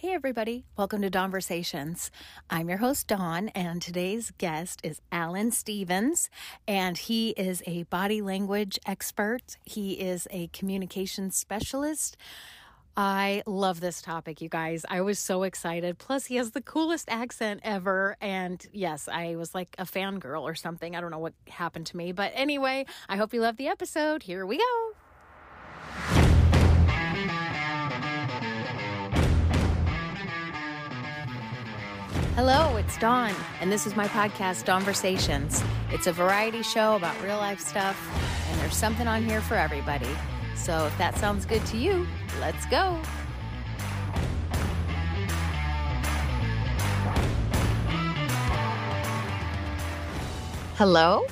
Hey, everybody. Welcome to Dawnversations. I'm your host, Dawn, and today's guest is Alan Stevens, and he is a body language expert. He is a communication specialist. I love this topic, you guys. I was so excited. Plus, he has the coolest accent ever. And yes, I was like a fangirl or something. I don't know what happened to me. But anyway, I hope you love the episode. Here we go. Hello, it's Dawn, and this is my podcast, Dawnversations. It's a variety show about real life stuff, and there's something on here for everybody. So if that sounds good to you, let's go. Hello?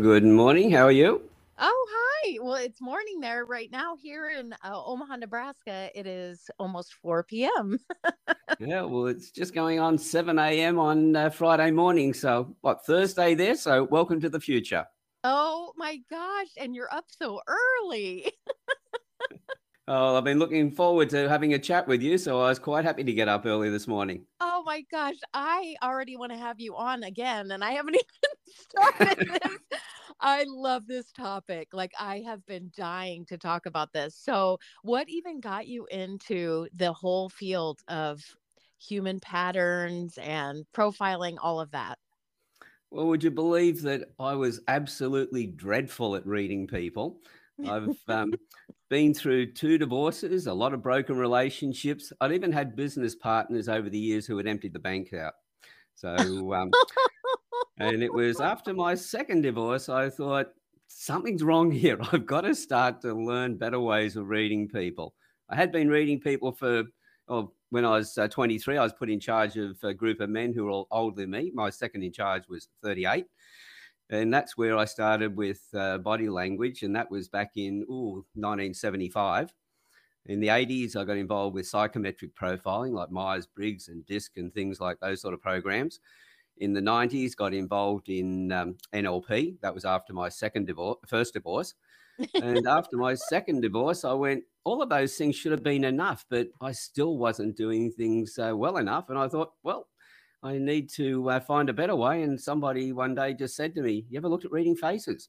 Good morning. How are you? Oh, hi. Well, it's morning there right now here in uh, Omaha, Nebraska. It is almost 4 p.m. yeah, well, it's just going on 7 a.m. on uh, Friday morning. So, what, Thursday there? So, welcome to the future. Oh my gosh. And you're up so early. Oh, I've been looking forward to having a chat with you, so I was quite happy to get up early this morning. Oh my gosh, I already want to have you on again, and I haven't even started this. I love this topic. Like, I have been dying to talk about this. So, what even got you into the whole field of human patterns and profiling, all of that? Well, would you believe that I was absolutely dreadful at reading people? I've um, been through two divorces, a lot of broken relationships. I'd even had business partners over the years who had emptied the bank out. So, um, and it was after my second divorce, I thought something's wrong here. I've got to start to learn better ways of reading people. I had been reading people for, oh, when I was uh, 23, I was put in charge of a group of men who were all older than me. My second in charge was 38 and that's where I started with uh, body language, and that was back in ooh, 1975. In the 80s, I got involved with psychometric profiling, like Myers Briggs and DISC and things like those sort of programs. In the 90s, got involved in um, NLP. That was after my second divorce, first divorce. and after my second divorce, I went, all of those things should have been enough, but I still wasn't doing things uh, well enough. And I thought, well, I need to uh, find a better way. And somebody one day just said to me, You ever looked at reading faces?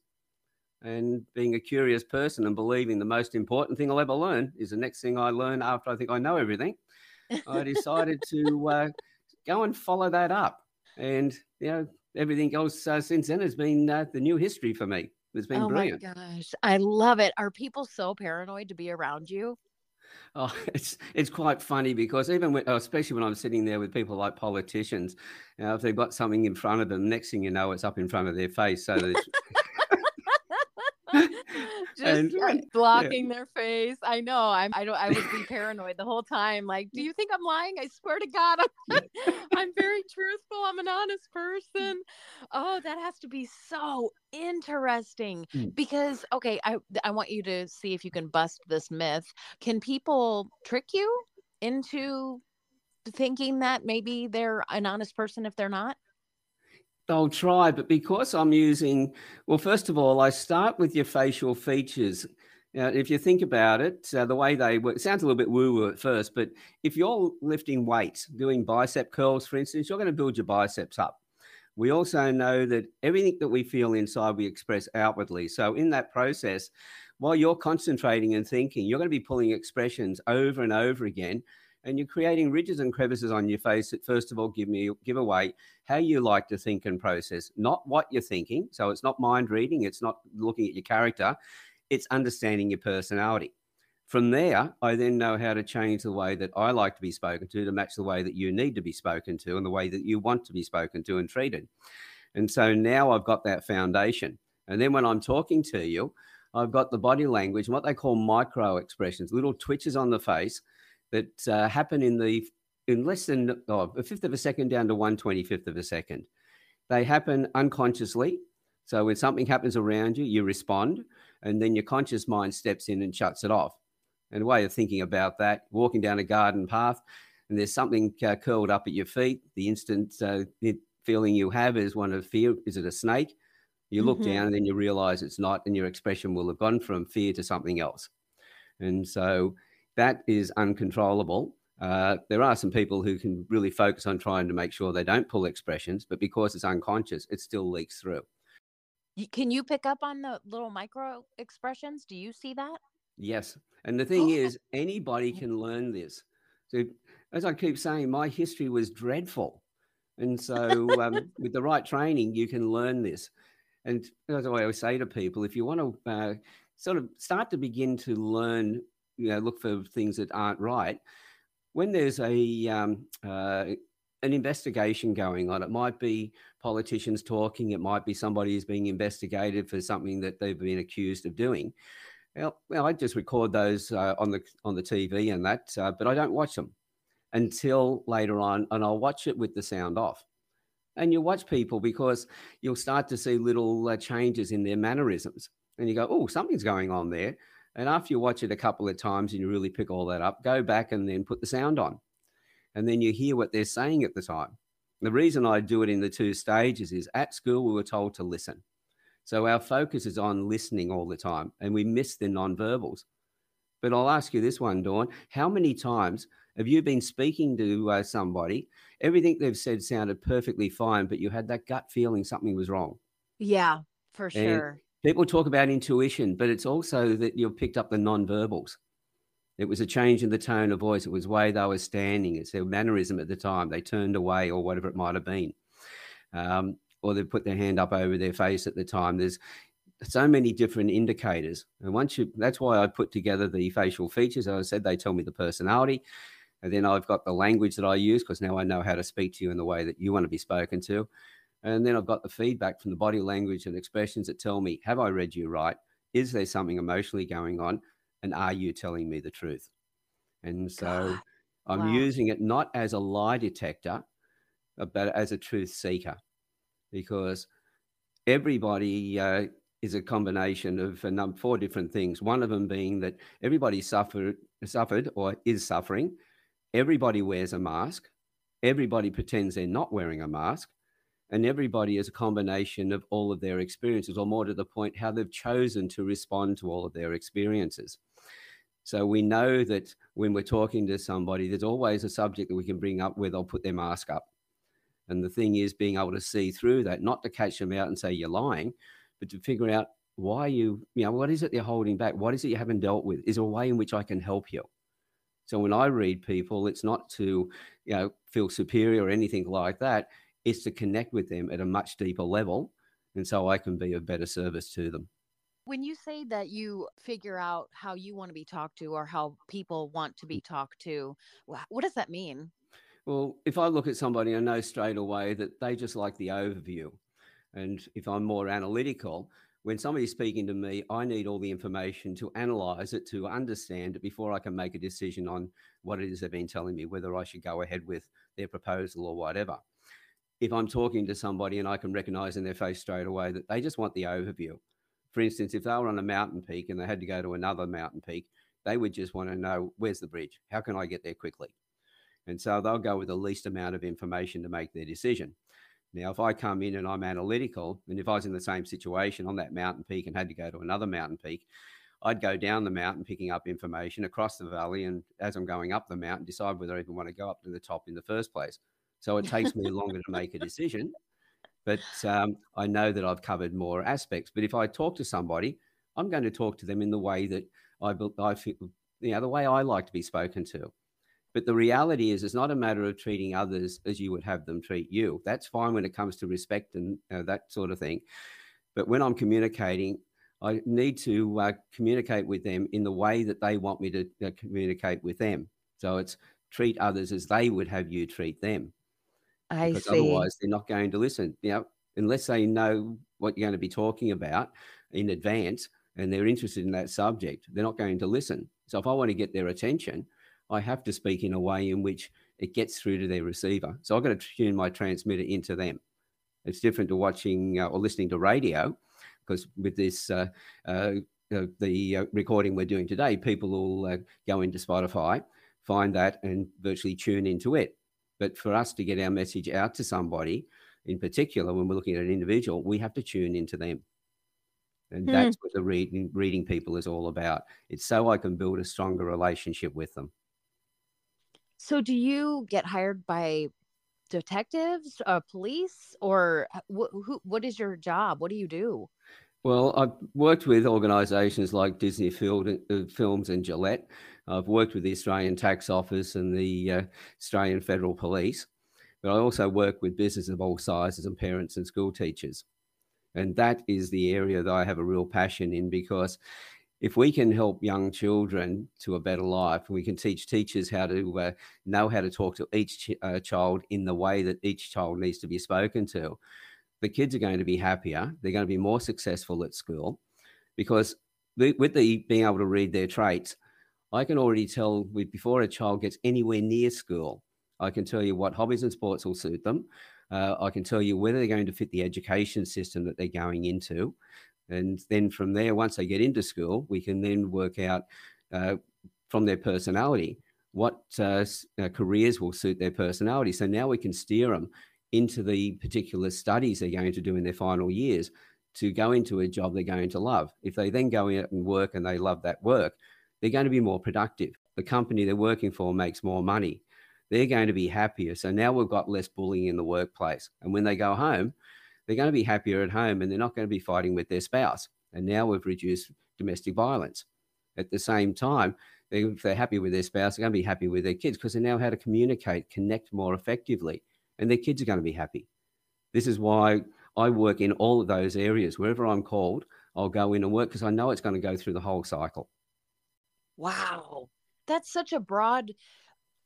And being a curious person and believing the most important thing I'll ever learn is the next thing I learn after I think I know everything, I decided to uh, go and follow that up. And, you know, everything else uh, since then has been uh, the new history for me. It's been oh brilliant. Oh my gosh. I love it. Are people so paranoid to be around you? Oh, it's it's quite funny because even when, especially when I'm sitting there with people like politicians, you know, if they've got something in front of them, next thing you know, it's up in front of their face. So and, blocking yeah. their face. I know. I'm. I don't. I would be paranoid the whole time. Like, do you think I'm lying? I swear to God, I'm. I'm very truthful. I'm an honest person. Oh, that has to be so interesting mm. because okay, I I want you to see if you can bust this myth. Can people trick you into thinking that maybe they're an honest person if they're not? I'll try, but because I'm using, well, first of all, I start with your facial features. Now, if you think about it, uh, the way they work, sounds a little bit woo woo at first, but if you're lifting weights, doing bicep curls, for instance, you're going to build your biceps up. We also know that everything that we feel inside, we express outwardly. So, in that process, while you're concentrating and thinking, you're going to be pulling expressions over and over again and you're creating ridges and crevices on your face that first of all give me give away how you like to think and process not what you're thinking so it's not mind reading it's not looking at your character it's understanding your personality. From there i then know how to change the way that i like to be spoken to to match the way that you need to be spoken to and the way that you want to be spoken to and treated. And so now i've got that foundation. And then when i'm talking to you I've got the body language, what they call micro expressions, little twitches on the face that uh, happen in the in less than oh, a fifth of a second down to one twenty fifth of a second. They happen unconsciously. So when something happens around you, you respond, and then your conscious mind steps in and shuts it off. And a way of thinking about that, walking down a garden path, and there's something uh, curled up at your feet. The instant uh, feeling you have is one of fear. Is it a snake? You look mm-hmm. down and then you realize it's not, and your expression will have gone from fear to something else. And so that is uncontrollable. Uh, there are some people who can really focus on trying to make sure they don't pull expressions, but because it's unconscious, it still leaks through. Can you pick up on the little micro expressions? Do you see that? Yes. And the thing is, anybody can learn this. So, as I keep saying, my history was dreadful. And so, um, with the right training, you can learn this. And that's as I always say to people, if you want to uh, sort of start to begin to learn, you know, look for things that aren't right, when there's a um, uh, an investigation going on, it might be politicians talking, it might be somebody who's being investigated for something that they've been accused of doing. Well, well I just record those uh, on the on the TV and that, uh, but I don't watch them until later on, and I'll watch it with the sound off. And you watch people because you'll start to see little uh, changes in their mannerisms, and you go, "Oh, something's going on there." And after you watch it a couple of times and you really pick all that up, go back and then put the sound on, and then you hear what they're saying at the time. The reason I do it in the two stages is at school we were told to listen. So our focus is on listening all the time and we miss the nonverbals. But I'll ask you this one, Dawn. How many times have you been speaking to uh, somebody? Everything they've said sounded perfectly fine, but you had that gut feeling something was wrong. Yeah, for sure. And people talk about intuition, but it's also that you've picked up the nonverbals. It was a change in the tone of voice. It was way they were standing. It's their mannerism at the time. They turned away or whatever it might have been. Um, or they put their hand up over their face at the time. There's so many different indicators. And once you, that's why I put together the facial features. As I said, they tell me the personality. And then I've got the language that I use because now I know how to speak to you in the way that you want to be spoken to. And then I've got the feedback from the body language and expressions that tell me, have I read you right? Is there something emotionally going on? And are you telling me the truth? And so God. I'm wow. using it not as a lie detector, but as a truth seeker because everybody uh, is a combination of a number, four different things. One of them being that everybody suffered, suffered or is suffering. Everybody wears a mask. Everybody pretends they're not wearing a mask. And everybody is a combination of all of their experiences, or more to the point, how they've chosen to respond to all of their experiences. So we know that when we're talking to somebody, there's always a subject that we can bring up where they'll put their mask up. And the thing is being able to see through that, not to catch them out and say you're lying, but to figure out why you, you know, what is it you're holding back? What is it you haven't dealt with? Is there a way in which I can help you? So when I read people, it's not to, you know, feel superior or anything like that. It's to connect with them at a much deeper level. And so I can be of better service to them. When you say that you figure out how you want to be talked to or how people want to be talked to, what does that mean? Well, if I look at somebody, I know straight away that they just like the overview. And if I'm more analytical, when somebody's speaking to me, I need all the information to analyze it, to understand it before I can make a decision on what it is they've been telling me, whether I should go ahead with their proposal or whatever. If I'm talking to somebody and I can recognize in their face straight away that they just want the overview. For instance, if they were on a mountain peak and they had to go to another mountain peak, they would just want to know where's the bridge? How can I get there quickly? And so they'll go with the least amount of information to make their decision. Now, if I come in and I'm analytical, and if I was in the same situation on that mountain peak and had to go to another mountain peak, I'd go down the mountain picking up information across the valley. And as I'm going up the mountain, decide whether I even want to go up to the top in the first place. So it takes me longer to make a decision. But um, I know that I've covered more aspects. But if I talk to somebody, I'm going to talk to them in the way that I, I feel, you know, the way I like to be spoken to. But the reality is, it's not a matter of treating others as you would have them treat you. That's fine when it comes to respect and uh, that sort of thing. But when I'm communicating, I need to uh, communicate with them in the way that they want me to uh, communicate with them. So it's treat others as they would have you treat them. I because see. Otherwise, they're not going to listen. You know, unless they know what you're going to be talking about in advance and they're interested in that subject, they're not going to listen. So if I want to get their attention, I have to speak in a way in which it gets through to their receiver. So I've got to tune my transmitter into them. It's different to watching uh, or listening to radio because with this, uh, uh, the uh, recording we're doing today, people will uh, go into Spotify, find that, and virtually tune into it. But for us to get our message out to somebody, in particular, when we're looking at an individual, we have to tune into them. And hmm. that's what the reading, reading people is all about. It's so I can build a stronger relationship with them. So, do you get hired by detectives, uh, police, or wh- who, what is your job? What do you do? Well, I've worked with organisations like Disney Field, uh, Films and Gillette. I've worked with the Australian Tax Office and the uh, Australian Federal Police, but I also work with businesses of all sizes and parents and school teachers. And that is the area that I have a real passion in because if we can help young children to a better life, we can teach teachers how to uh, know how to talk to each ch- uh, child in the way that each child needs to be spoken to. The kids are going to be happier. They're going to be more successful at school because with the being able to read their traits, I can already tell before a child gets anywhere near school. I can tell you what hobbies and sports will suit them. Uh, I can tell you whether they're going to fit the education system that they're going into. And then from there, once they get into school, we can then work out uh, from their personality what uh, uh, careers will suit their personality. So now we can steer them into the particular studies they're going to do in their final years to go into a job they're going to love. If they then go out and work and they love that work, they're going to be more productive. The company they're working for makes more money. They're going to be happier. So now we've got less bullying in the workplace. And when they go home, they're going to be happier at home and they're not going to be fighting with their spouse. And now we've reduced domestic violence. At the same time, if they're happy with their spouse, they're going to be happy with their kids because they know how to communicate, connect more effectively, and their kids are going to be happy. This is why I work in all of those areas. Wherever I'm called, I'll go in and work because I know it's going to go through the whole cycle. Wow. That's such a broad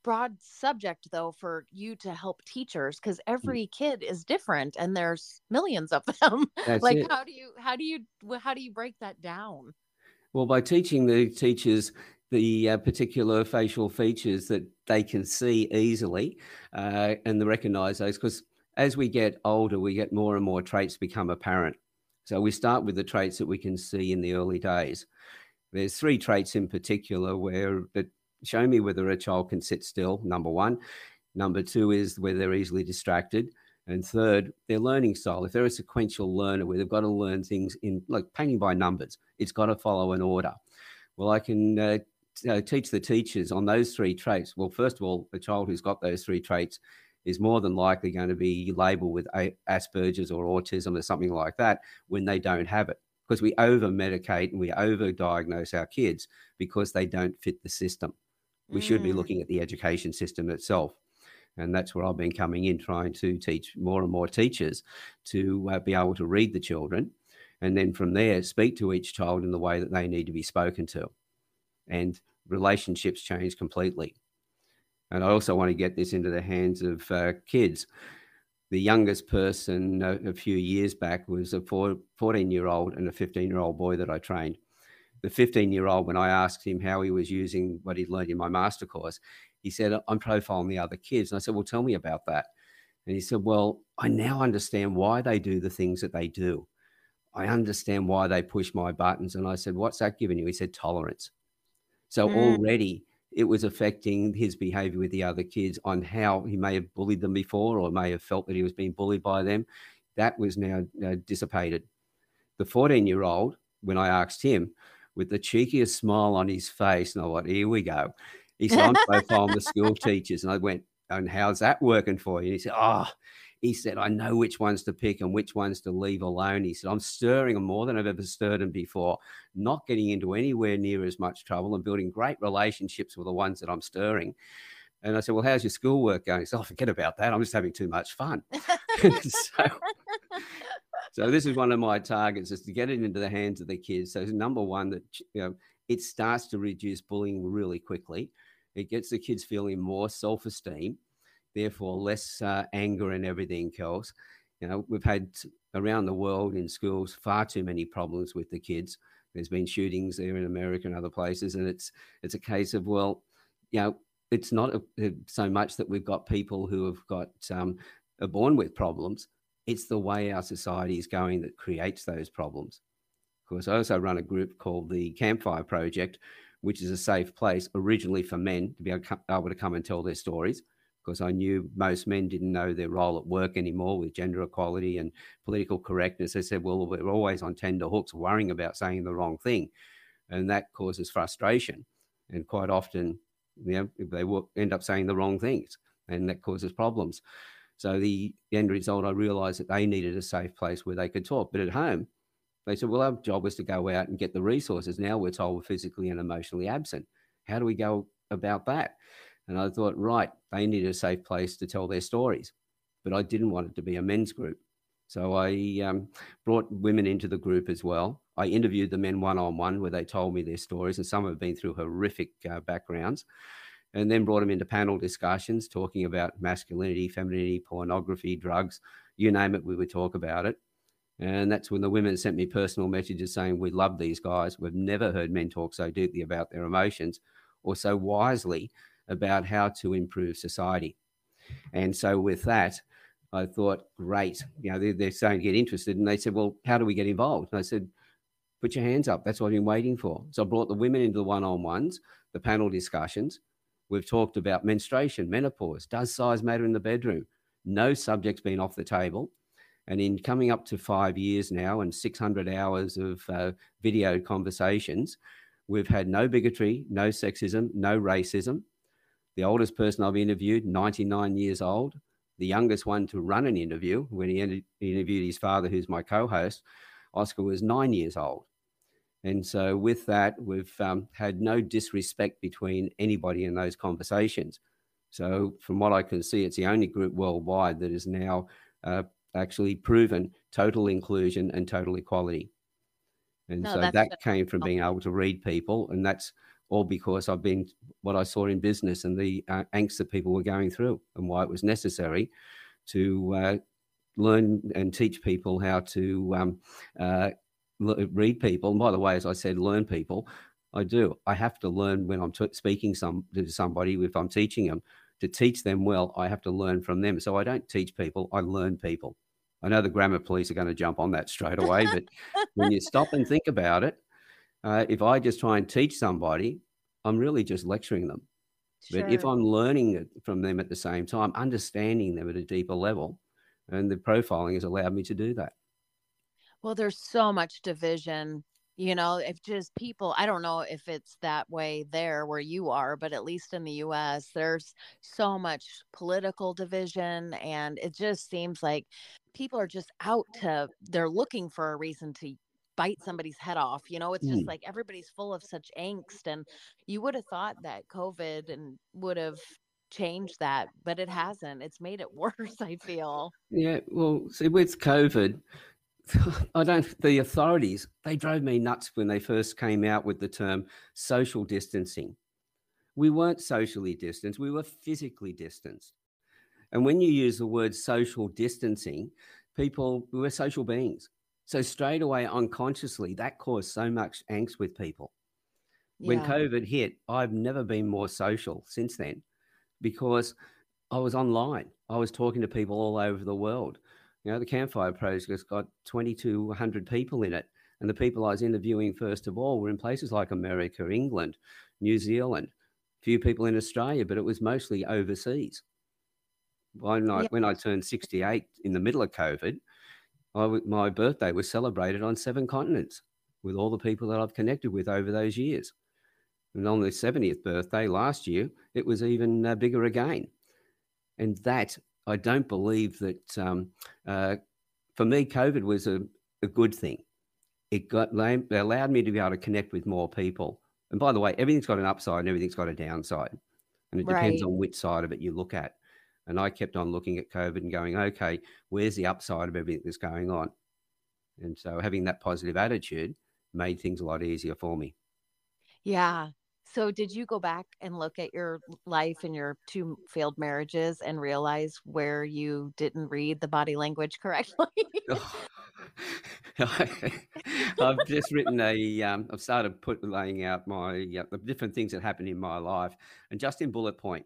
broad subject though for you to help teachers because mm. every kid is different and there's millions of them like it. how do you how do you how do you break that down well by teaching the teachers the uh, particular facial features that they can see easily uh, and recognize those because as we get older we get more and more traits become apparent so we start with the traits that we can see in the early days there's three traits in particular where that show me whether a child can sit still, number one. Number two is whether they're easily distracted. And third, their learning style. If they're a sequential learner where they've got to learn things in like painting by numbers, it's got to follow an order. Well, I can uh, uh, teach the teachers on those three traits. Well, first of all, a child who's got those three traits is more than likely going to be labeled with Asperger's or autism or something like that when they don't have it. Because we over medicate and we over diagnose our kids because they don't fit the system. We mm. should be mm. looking at the education system itself. And that's where I've been coming in, trying to teach more and more teachers to uh, be able to read the children. And then from there, speak to each child in the way that they need to be spoken to. And relationships change completely. And I also want to get this into the hands of uh, kids. The youngest person uh, a few years back was a 14 year old and a 15 year old boy that I trained the 15 year old, when I asked him how he was using what he'd learned in my master course, he said, I'm profiling the other kids. And I said, Well, tell me about that. And he said, Well, I now understand why they do the things that they do. I understand why they push my buttons. And I said, What's that giving you? He said, Tolerance. So mm. already it was affecting his behavior with the other kids on how he may have bullied them before or may have felt that he was being bullied by them. That was now uh, dissipated. The 14 year old, when I asked him, with the cheekiest smile on his face. And I went, here we go. He said, I'm profiling the school teachers. And I went, and how's that working for you? And he said, oh, he said, I know which ones to pick and which ones to leave alone. He said, I'm stirring them more than I've ever stirred them before, not getting into anywhere near as much trouble and building great relationships with the ones that I'm stirring. And I said, Well, how's your schoolwork going? He said, Oh, forget about that. I'm just having too much fun. so, so this is one of my targets is to get it into the hands of the kids. So number one, that you know, it starts to reduce bullying really quickly. It gets the kids feeling more self-esteem, therefore less uh, anger and everything else. You know, we've had around the world in schools far too many problems with the kids. There's been shootings there in America and other places, and it's it's a case of well, you know, it's not a, a, so much that we've got people who have got um, are born with problems it's the way our society is going that creates those problems. Of course, I also run a group called the Campfire Project, which is a safe place originally for men to be able to come and tell their stories. Because I knew most men didn't know their role at work anymore with gender equality and political correctness. They said, well, we're always on tender hooks worrying about saying the wrong thing. And that causes frustration. And quite often, You know, they will end up saying the wrong things, and that causes problems. So the end result, I realised that they needed a safe place where they could talk. But at home, they said, "Well, our job was to go out and get the resources. Now we're told we're physically and emotionally absent. How do we go about that?" And I thought, right, they needed a safe place to tell their stories, but I didn't want it to be a men's group. So I um, brought women into the group as well. I interviewed the men one on one where they told me their stories, and some have been through horrific uh, backgrounds. And then brought them into panel discussions talking about masculinity, femininity, pornography, drugs, you name it, we would talk about it. And that's when the women sent me personal messages saying, We love these guys. We've never heard men talk so deeply about their emotions or so wisely about how to improve society. And so, with that, I thought, great. You know, they're, they're starting to get interested. And they said, well, how do we get involved? And I said, put your hands up. That's what I've been waiting for. So I brought the women into the one on ones, the panel discussions. We've talked about menstruation, menopause. Does size matter in the bedroom? No subject's been off the table. And in coming up to five years now and 600 hours of uh, video conversations, we've had no bigotry, no sexism, no racism. The oldest person I've interviewed, 99 years old, the youngest one to run an interview when he interviewed his father, who's my co host. Oscar was nine years old. And so, with that, we've um, had no disrespect between anybody in those conversations. So, from what I can see, it's the only group worldwide that is now uh, actually proven total inclusion and total equality. And no, so that came from being able to read people. And that's all because I've been what I saw in business and the uh, angst that people were going through and why it was necessary to uh, learn and teach people how to um, uh, read people. And by the way, as I said, learn people. I do. I have to learn when I'm t- speaking some to somebody. If I'm teaching them to teach them well, I have to learn from them. So I don't teach people. I learn people. I know the grammar police are going to jump on that straight away, but when you stop and think about it, uh, if I just try and teach somebody, I'm really just lecturing them. Sure. But if I'm learning it from them at the same time, understanding them at a deeper level, and the profiling has allowed me to do that. Well, there's so much division. You know, if just people, I don't know if it's that way there where you are, but at least in the US, there's so much political division. And it just seems like people are just out to, they're looking for a reason to bite somebody's head off. You know, it's just mm. like everybody's full of such angst. And you would have thought that COVID and would have changed that, but it hasn't. It's made it worse, I feel. Yeah. Well, see, with COVID, I don't, the authorities, they drove me nuts when they first came out with the term social distancing. We weren't socially distanced, we were physically distanced. And when you use the word social distancing, people, we were social beings. So straight away, unconsciously, that caused so much angst with people. When. COVID hit, I've never been more social since then because I was online. I was talking to people all over the world. You know, the Campfire Project's got 2,200 people in it. And the people I was interviewing, first of all, were in places like America, England, New Zealand, a few people in Australia, but it was mostly overseas. When I, yeah. when I turned 68 in the middle of COVID, my birthday was celebrated on seven continents with all the people that I've connected with over those years. And on the 70th birthday last year, it was even uh, bigger again. And that, I don't believe that, um, uh, for me, COVID was a, a good thing. It got allowed me to be able to connect with more people. And by the way, everything's got an upside and everything's got a downside. And it depends on which side of it you look at. And I kept on looking at COVID and going, okay, where's the upside of everything that's going on? And so having that positive attitude made things a lot easier for me. Yeah. So, did you go back and look at your life and your two failed marriages and realize where you didn't read the body language correctly? I've just written a. Um, I've started put laying out my uh, the different things that happened in my life, and just in bullet point,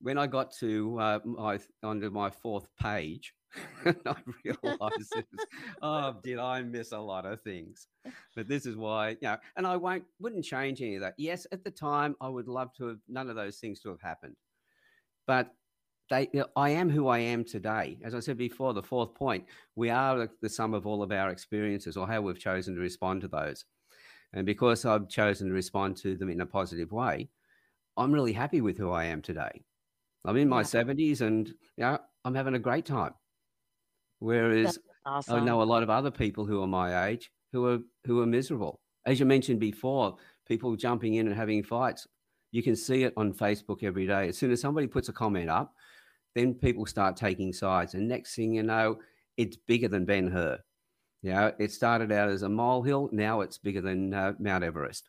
when I got to uh, my onto my fourth page, I realized, oh, did I miss a lot of things? But this is why, you know, and I won't wouldn't change any of that. Yes, at the time, I would love to have none of those things to have happened, but they, you know, I am who I am today. As I said before, the fourth point, we are the, the sum of all of our experiences, or how we've chosen to respond to those. And because I've chosen to respond to them in a positive way, I'm really happy with who I am today. I'm in my yeah. 70s and know, I'm having a great time. Whereas awesome. I know a lot of other people who are my age who are who are miserable. As you mentioned before, people jumping in and having fights. You can see it on Facebook every day. As soon as somebody puts a comment up, then people start taking sides. And next thing you know, it's bigger than Ben Hur. You know, it started out as a molehill. Now it's bigger than uh, Mount Everest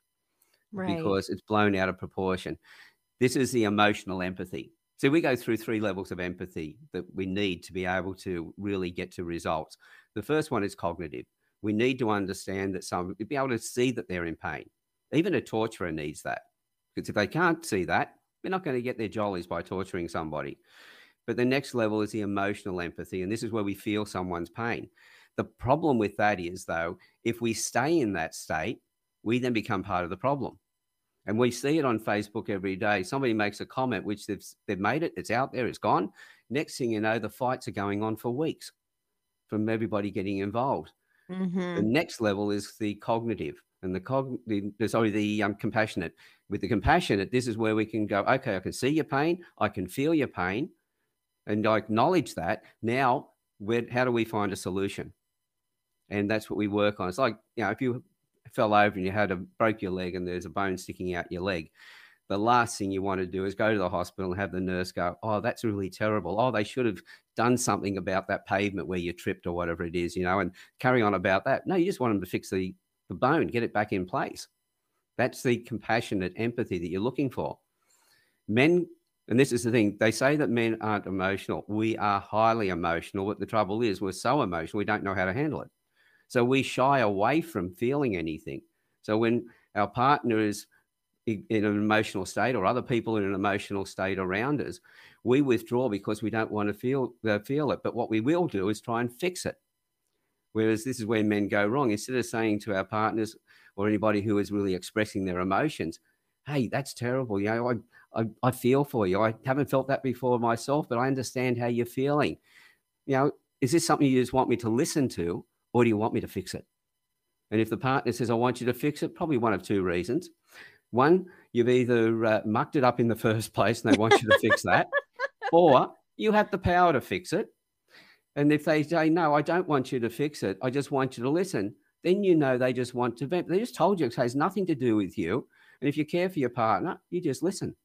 right. because it's blown out of proportion. This is the emotional empathy. So we go through three levels of empathy that we need to be able to really get to results. The first one is cognitive. We need to understand that some be able to see that they're in pain. Even a torturer needs that. Because if they can't see that, they're not going to get their jollies by torturing somebody. But the next level is the emotional empathy. And this is where we feel someone's pain. The problem with that is, though, if we stay in that state, we then become part of the problem. And we see it on Facebook every day. Somebody makes a comment, which they've, they've made it, it's out there, it's gone. Next thing you know, the fights are going on for weeks from everybody getting involved. Mm-hmm. The next level is the cognitive and the cog, the, sorry, the um, compassionate. With the compassionate, this is where we can go. Okay, I can see your pain, I can feel your pain, and I acknowledge that. Now, where, how do we find a solution? And that's what we work on. It's like you know, if you fell over and you had a broke your leg and there's a bone sticking out your leg, the last thing you want to do is go to the hospital and have the nurse go, "Oh, that's really terrible. Oh, they should have done something about that pavement where you tripped or whatever it is, you know, and carry on about that." No, you just want them to fix the the bone, get it back in place. That's the compassionate empathy that you're looking for. Men, and this is the thing, they say that men aren't emotional. We are highly emotional, but the trouble is we're so emotional we don't know how to handle it. So we shy away from feeling anything. So when our partner is in an emotional state or other people in an emotional state around us, we withdraw because we don't want to feel uh, feel it. But what we will do is try and fix it. Whereas this is where men go wrong. Instead of saying to our partners or anybody who is really expressing their emotions, "Hey, that's terrible. You know, I, I, I feel for you. I haven't felt that before myself, but I understand how you're feeling. You know, is this something you just want me to listen to, or do you want me to fix it? And if the partner says, I want you to fix it, probably one of two reasons. One, you've either uh, mucked it up in the first place and they want you to fix that, or you have the power to fix it. And if they say, No, I don't want you to fix it, I just want you to listen, then you know they just want to vent. They just told you it has nothing to do with you. And if you care for your partner, you just listen.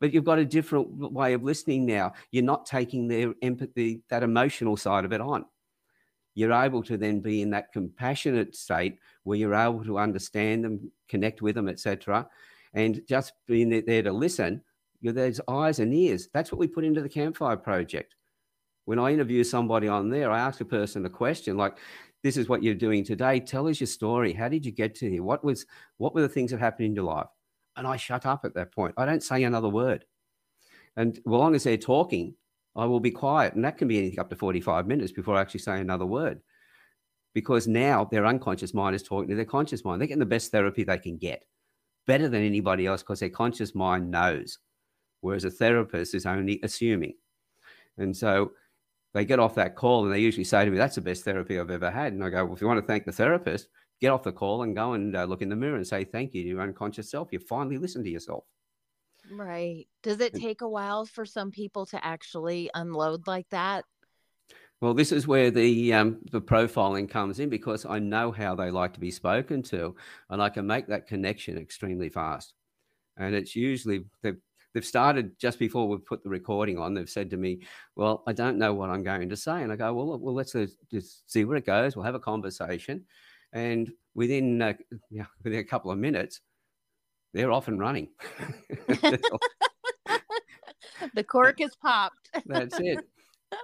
But you've got a different way of listening now. You're not taking their empathy, that emotional side of it on you're able to then be in that compassionate state where you're able to understand them, connect with them, etc. And just being there to listen, you're those eyes and ears. That's what we put into the Campfire Project. When I interview somebody on there, I ask a person a question like, "This is what you're doing today. Tell us your story. How did you get to here? What was what were the things that happened in your life?" And I shut up at that point. I don't say another word. And as long as they're talking, I will be quiet. And that can be anything up to 45 minutes before I actually say another word. Because now their unconscious mind is talking to their conscious mind. They're getting the best therapy they can get, better than anybody else, because their conscious mind knows. Whereas a therapist is only assuming. And so they get off that call and they usually say to me, That's the best therapy I've ever had. And I go, Well, if you want to thank the therapist, get off the call and go and uh, look in the mirror and say thank you to your unconscious self. You finally listened to yourself. Right. Does it take a while for some people to actually unload like that? Well, this is where the um, the profiling comes in because I know how they like to be spoken to, and I can make that connection extremely fast. And it's usually they've they've started just before we put the recording on. They've said to me, "Well, I don't know what I'm going to say," and I go, "Well, well, let's just see where it goes. We'll have a conversation." And within uh, yeah, within a couple of minutes, they're off and running. the cork is popped. That's it.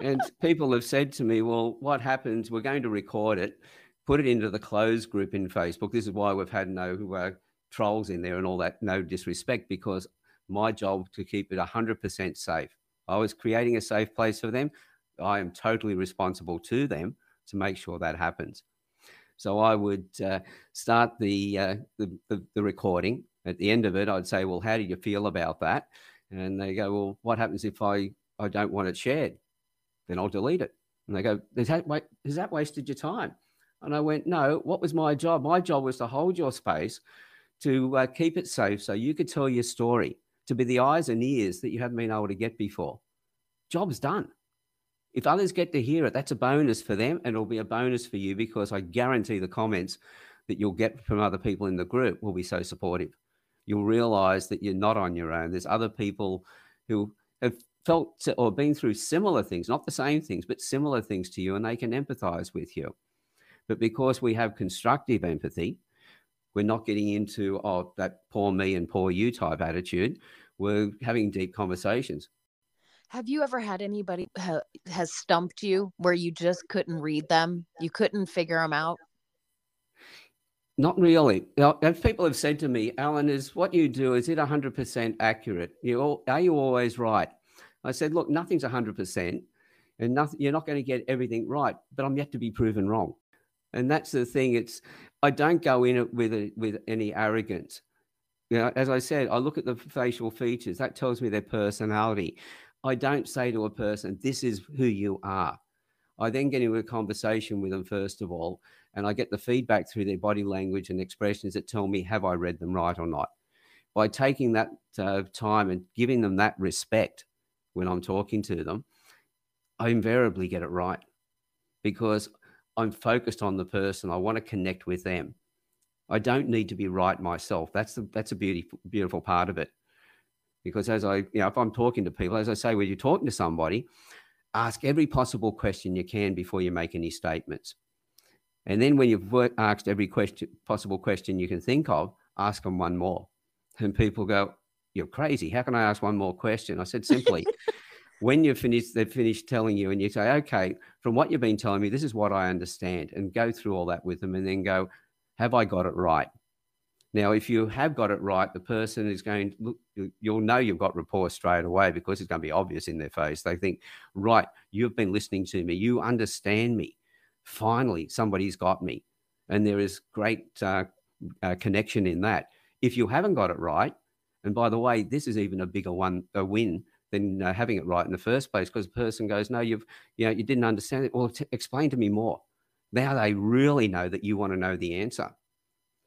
And people have said to me, well, what happens? We're going to record it, put it into the closed group in Facebook. This is why we've had no uh, trolls in there and all that, no disrespect, because my job to keep it 100% safe. I was creating a safe place for them. I am totally responsible to them to make sure that happens. So I would uh, start the, uh, the, the, the recording at the end of it, I'd say, well, how do you feel about that? And they go, well, what happens if I, I don't want it shared? Then I'll delete it. And they go, has that, has that wasted your time? And I went, no, what was my job? My job was to hold your space, to uh, keep it safe so you could tell your story, to be the eyes and ears that you haven't been able to get before. Job's done. If others get to hear it, that's a bonus for them and it'll be a bonus for you because I guarantee the comments that you'll get from other people in the group will be so supportive. You'll realize that you're not on your own. There's other people who have felt or been through similar things, not the same things, but similar things to you, and they can empathize with you. But because we have constructive empathy, we're not getting into, oh, that poor me and poor you type attitude. We're having deep conversations. Have you ever had anybody ha- has stumped you where you just couldn't read them? You couldn't figure them out? Not really. Now, people have said to me, Alan, is what you do, is it 100% accurate? You, are you always right? I said, look, nothing's 100%, and nothing, you're not going to get everything right, but I'm yet to be proven wrong. And that's the thing. It's I don't go in it with a, with any arrogance. You know, as I said, I look at the facial features. That tells me their personality. I don't say to a person, "This is who you are." I then get into a conversation with them first of all, and I get the feedback through their body language and expressions that tell me have I read them right or not. By taking that uh, time and giving them that respect when I'm talking to them, I invariably get it right because I'm focused on the person. I want to connect with them. I don't need to be right myself. That's the that's a beautiful beautiful part of it. Because as I, you know, if I'm talking to people, as I say, when you're talking to somebody, ask every possible question you can before you make any statements. And then when you've worked, asked every question, possible question you can think of, ask them one more. And people go, You're crazy. How can I ask one more question? I said, Simply, when you've finished, they've finished telling you, and you say, okay, from what you've been telling me, this is what I understand, and go through all that with them, and then go, have I got it right? Now, if you have got it right, the person is going to look, you'll know you've got rapport straight away because it's going to be obvious in their face. They think, right, you've been listening to me, you understand me. Finally, somebody's got me. And there is great uh, uh, connection in that. If you haven't got it right, and by the way, this is even a bigger one, a win than uh, having it right in the first place because the person goes, no, you've, you know, you didn't understand it. Well, t- explain to me more. Now they really know that you want to know the answer.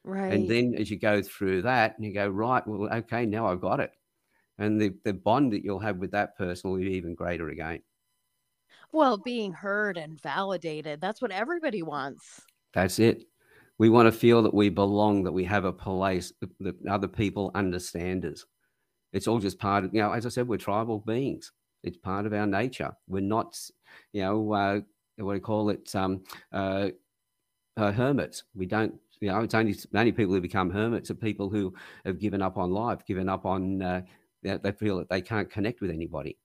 Right. And then as you go through that and you go, right, well, okay, now I've got it. And the, the bond that you'll have with that person will be even greater again. Well, being heard and validated, that's what everybody wants. That's it. We want to feel that we belong, that we have a place, that other people understand us. It's all just part of, you know, as I said, we're tribal beings. It's part of our nature. We're not, you know, uh, what do you call it? Um, uh, uh, hermits. We don't, you know, it's only only people who become hermits are people who have given up on life, given up on, uh, they feel that they can't connect with anybody.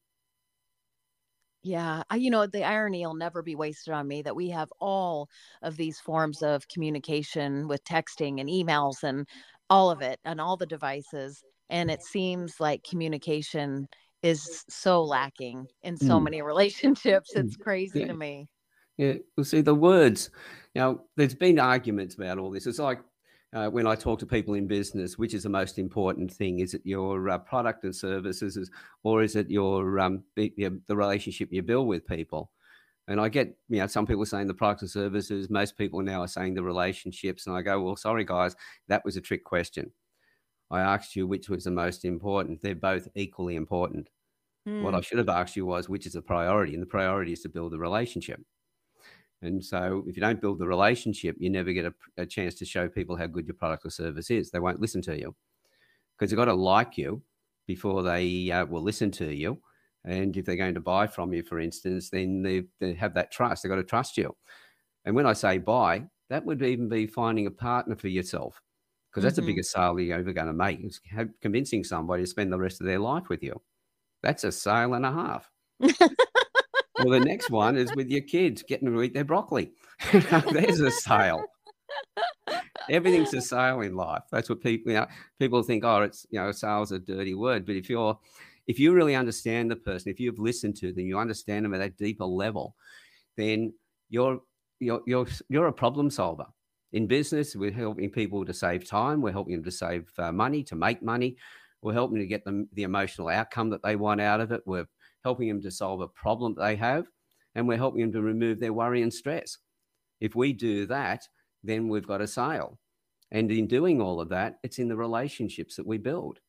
Yeah, I, you know, the irony will never be wasted on me that we have all of these forms of communication with texting and emails and all of it and all the devices and it seems like communication is so lacking in so mm. many relationships it's crazy yeah. to me yeah well see the words you know there's been arguments about all this it's like uh, when I talk to people in business, which is the most important thing? Is it your uh, product and services, or is it your, um, the, the relationship you build with people? And I get, you know, some people saying the product and services. Most people now are saying the relationships, and I go, well, sorry guys, that was a trick question. I asked you which was the most important. They're both equally important. Mm. What I hmm. should have asked you was which is the priority, and the priority is to build the relationship. And so, if you don't build the relationship, you never get a, a chance to show people how good your product or service is. They won't listen to you because they've got to like you before they uh, will listen to you. And if they're going to buy from you, for instance, then they, they have that trust. They've got to trust you. And when I say buy, that would even be finding a partner for yourself because that's mm-hmm. the biggest sale you're ever going to make is convincing somebody to spend the rest of their life with you. That's a sale and a half. well, the next one is with your kids getting to eat their broccoli. There's a sale. Everything's a sale in life. That's what people, you know, people think, oh, it's, you know, sales a dirty word. But if you're, if you really understand the person, if you've listened to them, you understand them at that deeper level, then you're, you're, you're, you're a problem solver in business, we're helping people to save time. We're helping them to save uh, money, to make money. We're helping to get them the emotional outcome that they want out of it. We're helping them to solve a problem they have, and we're helping them to remove their worry and stress. If we do that, then we've got a sale. And in doing all of that, it's in the relationships that we build.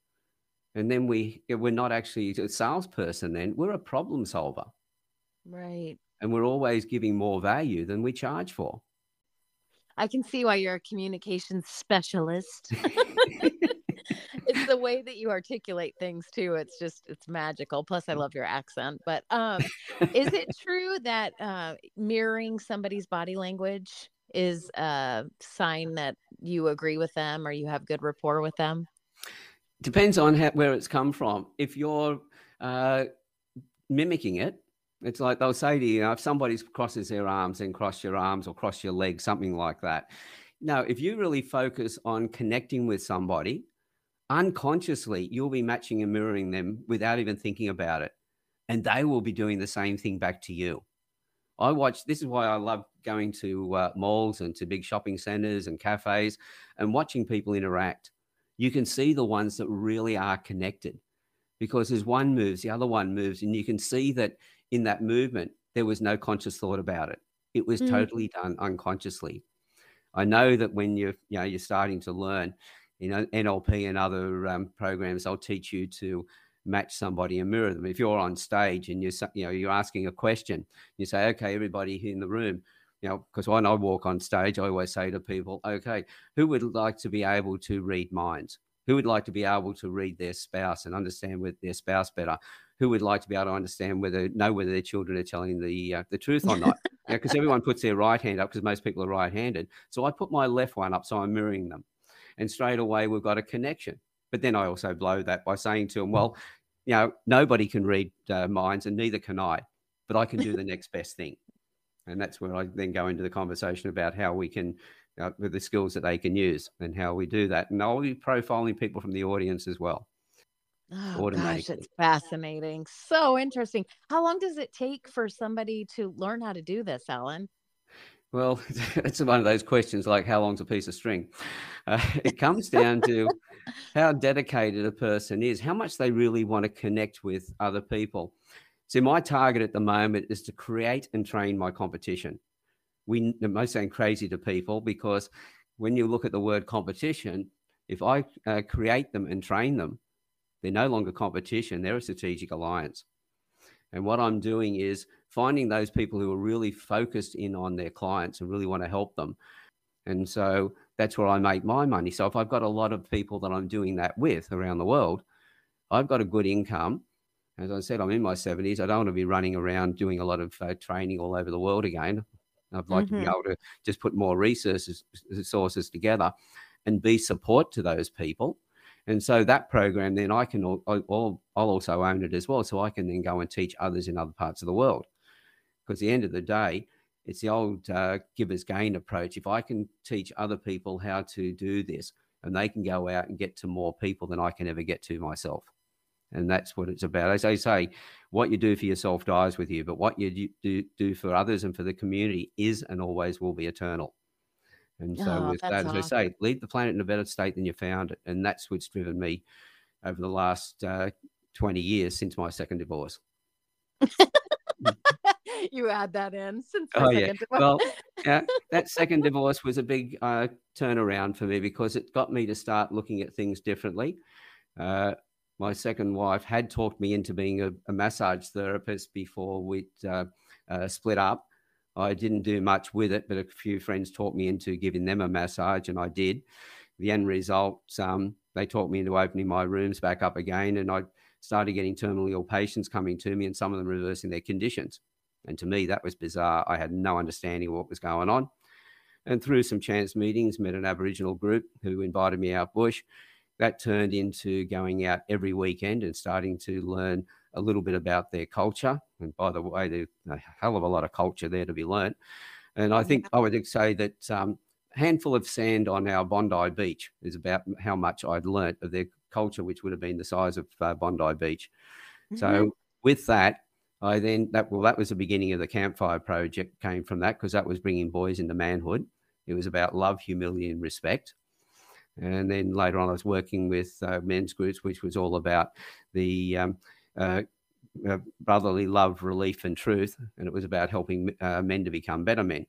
And then we we're not actually a salesperson. Then we're a problem solver, right? And we're always giving more value than we charge for. I can see why you're a communications specialist. it's the way that you articulate things too. It's just it's magical. Plus, I love your accent. But um, is it true that uh, mirroring somebody's body language is a sign that you agree with them or you have good rapport with them? Depends on how, where it's come from. If you're uh, mimicking it, it's like they'll say to you, you know, if somebody crosses their arms, then cross your arms or cross your legs, something like that. Now, if you really focus on connecting with somebody, unconsciously, you'll be matching and mirroring them without even thinking about it. And they will be doing the same thing back to you. I watch, this is why I love going to uh, malls and to big shopping centers and cafes and watching people interact. You can see the ones that really are connected because as one moves, the other one moves, and you can see that in that movement, there was no conscious thought about it. It was mm. totally done unconsciously. I know that when you're, you know, you're starting to learn, know, NLP and other um, programs, they'll teach you to match somebody and mirror them. If you're on stage and you're, you know, you're asking a question, you say, okay, everybody in the room, you know, because when I walk on stage, I always say to people, okay, who would like to be able to read minds? Who would like to be able to read their spouse and understand with their spouse better? Who would like to be able to understand whether know whether their children are telling the uh, the truth or not? Because everyone puts their right hand up because most people are right-handed. So I put my left one up, so I'm mirroring them, and straight away we've got a connection. But then I also blow that by saying to them, well, you know, nobody can read uh, minds, and neither can I, but I can do the next best thing. And that's where I then go into the conversation about how we can, uh, with the skills that they can use and how we do that. And I'll be profiling people from the audience as well. Oh gosh, it's fascinating. So interesting. How long does it take for somebody to learn how to do this, Alan? Well, it's one of those questions like how long's a piece of string? Uh, it comes down to how dedicated a person is, how much they really want to connect with other people. So, my target at the moment is to create and train my competition. We it may sound crazy to people because when you look at the word competition, if I uh, create them and train them, they're no longer competition, they're a strategic alliance. And what I'm doing is finding those people who are really focused in on their clients and really want to help them. And so that's where I make my money. So if I've got a lot of people that I'm doing that with around the world, I've got a good income as I said, I'm in my 70s. I don't want to be running around doing a lot of uh, training all over the world again. I'd like mm-hmm. to be mm-hmm. able to just put more resources sources together and be support to those people. And so that program, then I can, I'll, I'll also own it as well. So I can then go and teach others in other parts of the world. Because at the end of the day, it's the old uh, givers gain approach. If I can teach other people how to do this and they can go out and get to more people than I can ever get to myself. And that's what it's about. As I say, what you do for yourself dies with you, but what you do, do for others and for the community is and always will be eternal. And so, oh, with that, awesome. as I say, leave the planet in a better state than you found it. And that's what's driven me over the last uh, 20 years since my second divorce. you add that in since oh yeah well yeah, that second divorce was a big uh, turnaround for me because it got me to start looking at things differently uh, my second wife had talked me into being a, a massage therapist before we uh, uh, split up. I didn't do much with it, but a few friends taught me into giving them a massage, and I did. The end result, um, they taught me into opening my rooms back up again, and I started getting terminally ill patients coming to me, and some of them reversing their conditions. And to me, that was bizarre. I had no understanding what was going on. And through some chance meetings, met an Aboriginal group who invited me out bush that turned into going out every weekend and starting to learn a little bit about their culture. And by the way, there's a hell of a lot of culture there to be learnt. And I think I would say that um, handful of sand on our Bondi Beach is about how much I'd learnt of their culture, which would have been the size of uh, Bondi Beach. Mm-hmm. So with that, I then that well that was the beginning of the campfire project came from that because that was bringing boys into manhood. It was about love, humility, and respect. And then later on, I was working with uh, men's groups, which was all about the um, uh, uh, brotherly love, relief, and truth. And it was about helping uh, men to become better men.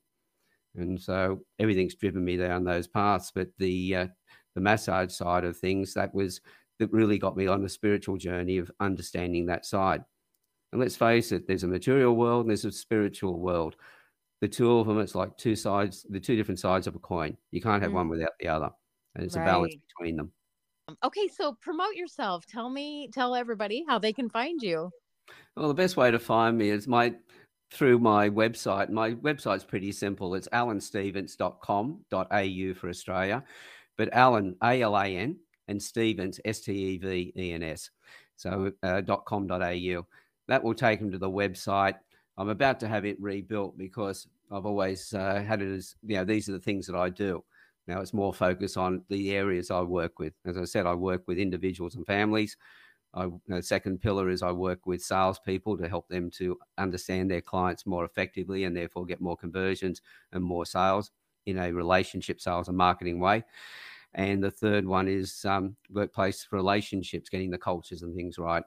And so everything's driven me down those paths. But the uh, the massage side of things, that was that really got me on the spiritual journey of understanding that side. And let's face it, there's a material world and there's a spiritual world. The two of them, it's like two sides, the two different sides of a coin. You can't have mm. one without the other. And it's right. a balance between them. Um, okay, so promote yourself. Tell me, tell everybody how they can find you. Well, the best way to find me is my through my website. My website's pretty simple. It's alanstevens.com.au for Australia, but Alan, A L A N, and Stevens, S T E V E N S. So uh, .com.au. That will take them to the website. I'm about to have it rebuilt because I've always uh, had it as, you know, these are the things that I do. Now it's more focused on the areas I work with. As I said, I work with individuals and families. I, the second pillar is I work with salespeople to help them to understand their clients more effectively and therefore get more conversions and more sales in a relationship sales and marketing way. And the third one is um, workplace relationships, getting the cultures and things right.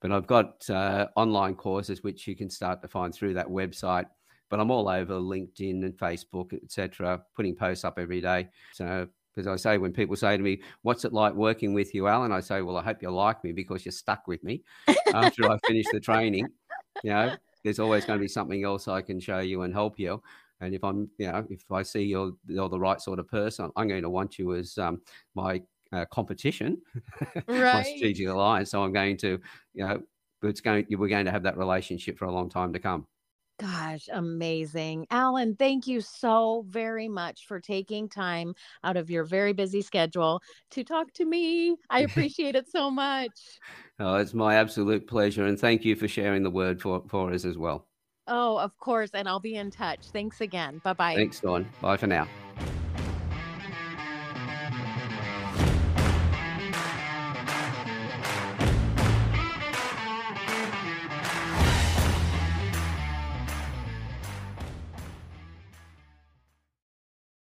But I've got uh, online courses which you can start to find through that website. But I'm all over LinkedIn and Facebook, etc., putting posts up every day. So because I say when people say to me, "What's it like working with you, Alan?" I say, "Well, I hope you like me because you're stuck with me after I finish the training." You know, there's always going to be something else I can show you and help you. And if I'm, you know, if I see you're, you're the right sort of person, I'm going to want you as um, my uh, competition, right. my strategic alliance. So I'm going to, you know, it's going, we're going to have that relationship for a long time to come. Gosh, amazing. Alan, thank you so very much for taking time out of your very busy schedule to talk to me. I appreciate it so much. Oh, it's my absolute pleasure. And thank you for sharing the word for, for us as well. Oh, of course. And I'll be in touch. Thanks again. Bye bye. Thanks, Dawn. Bye for now.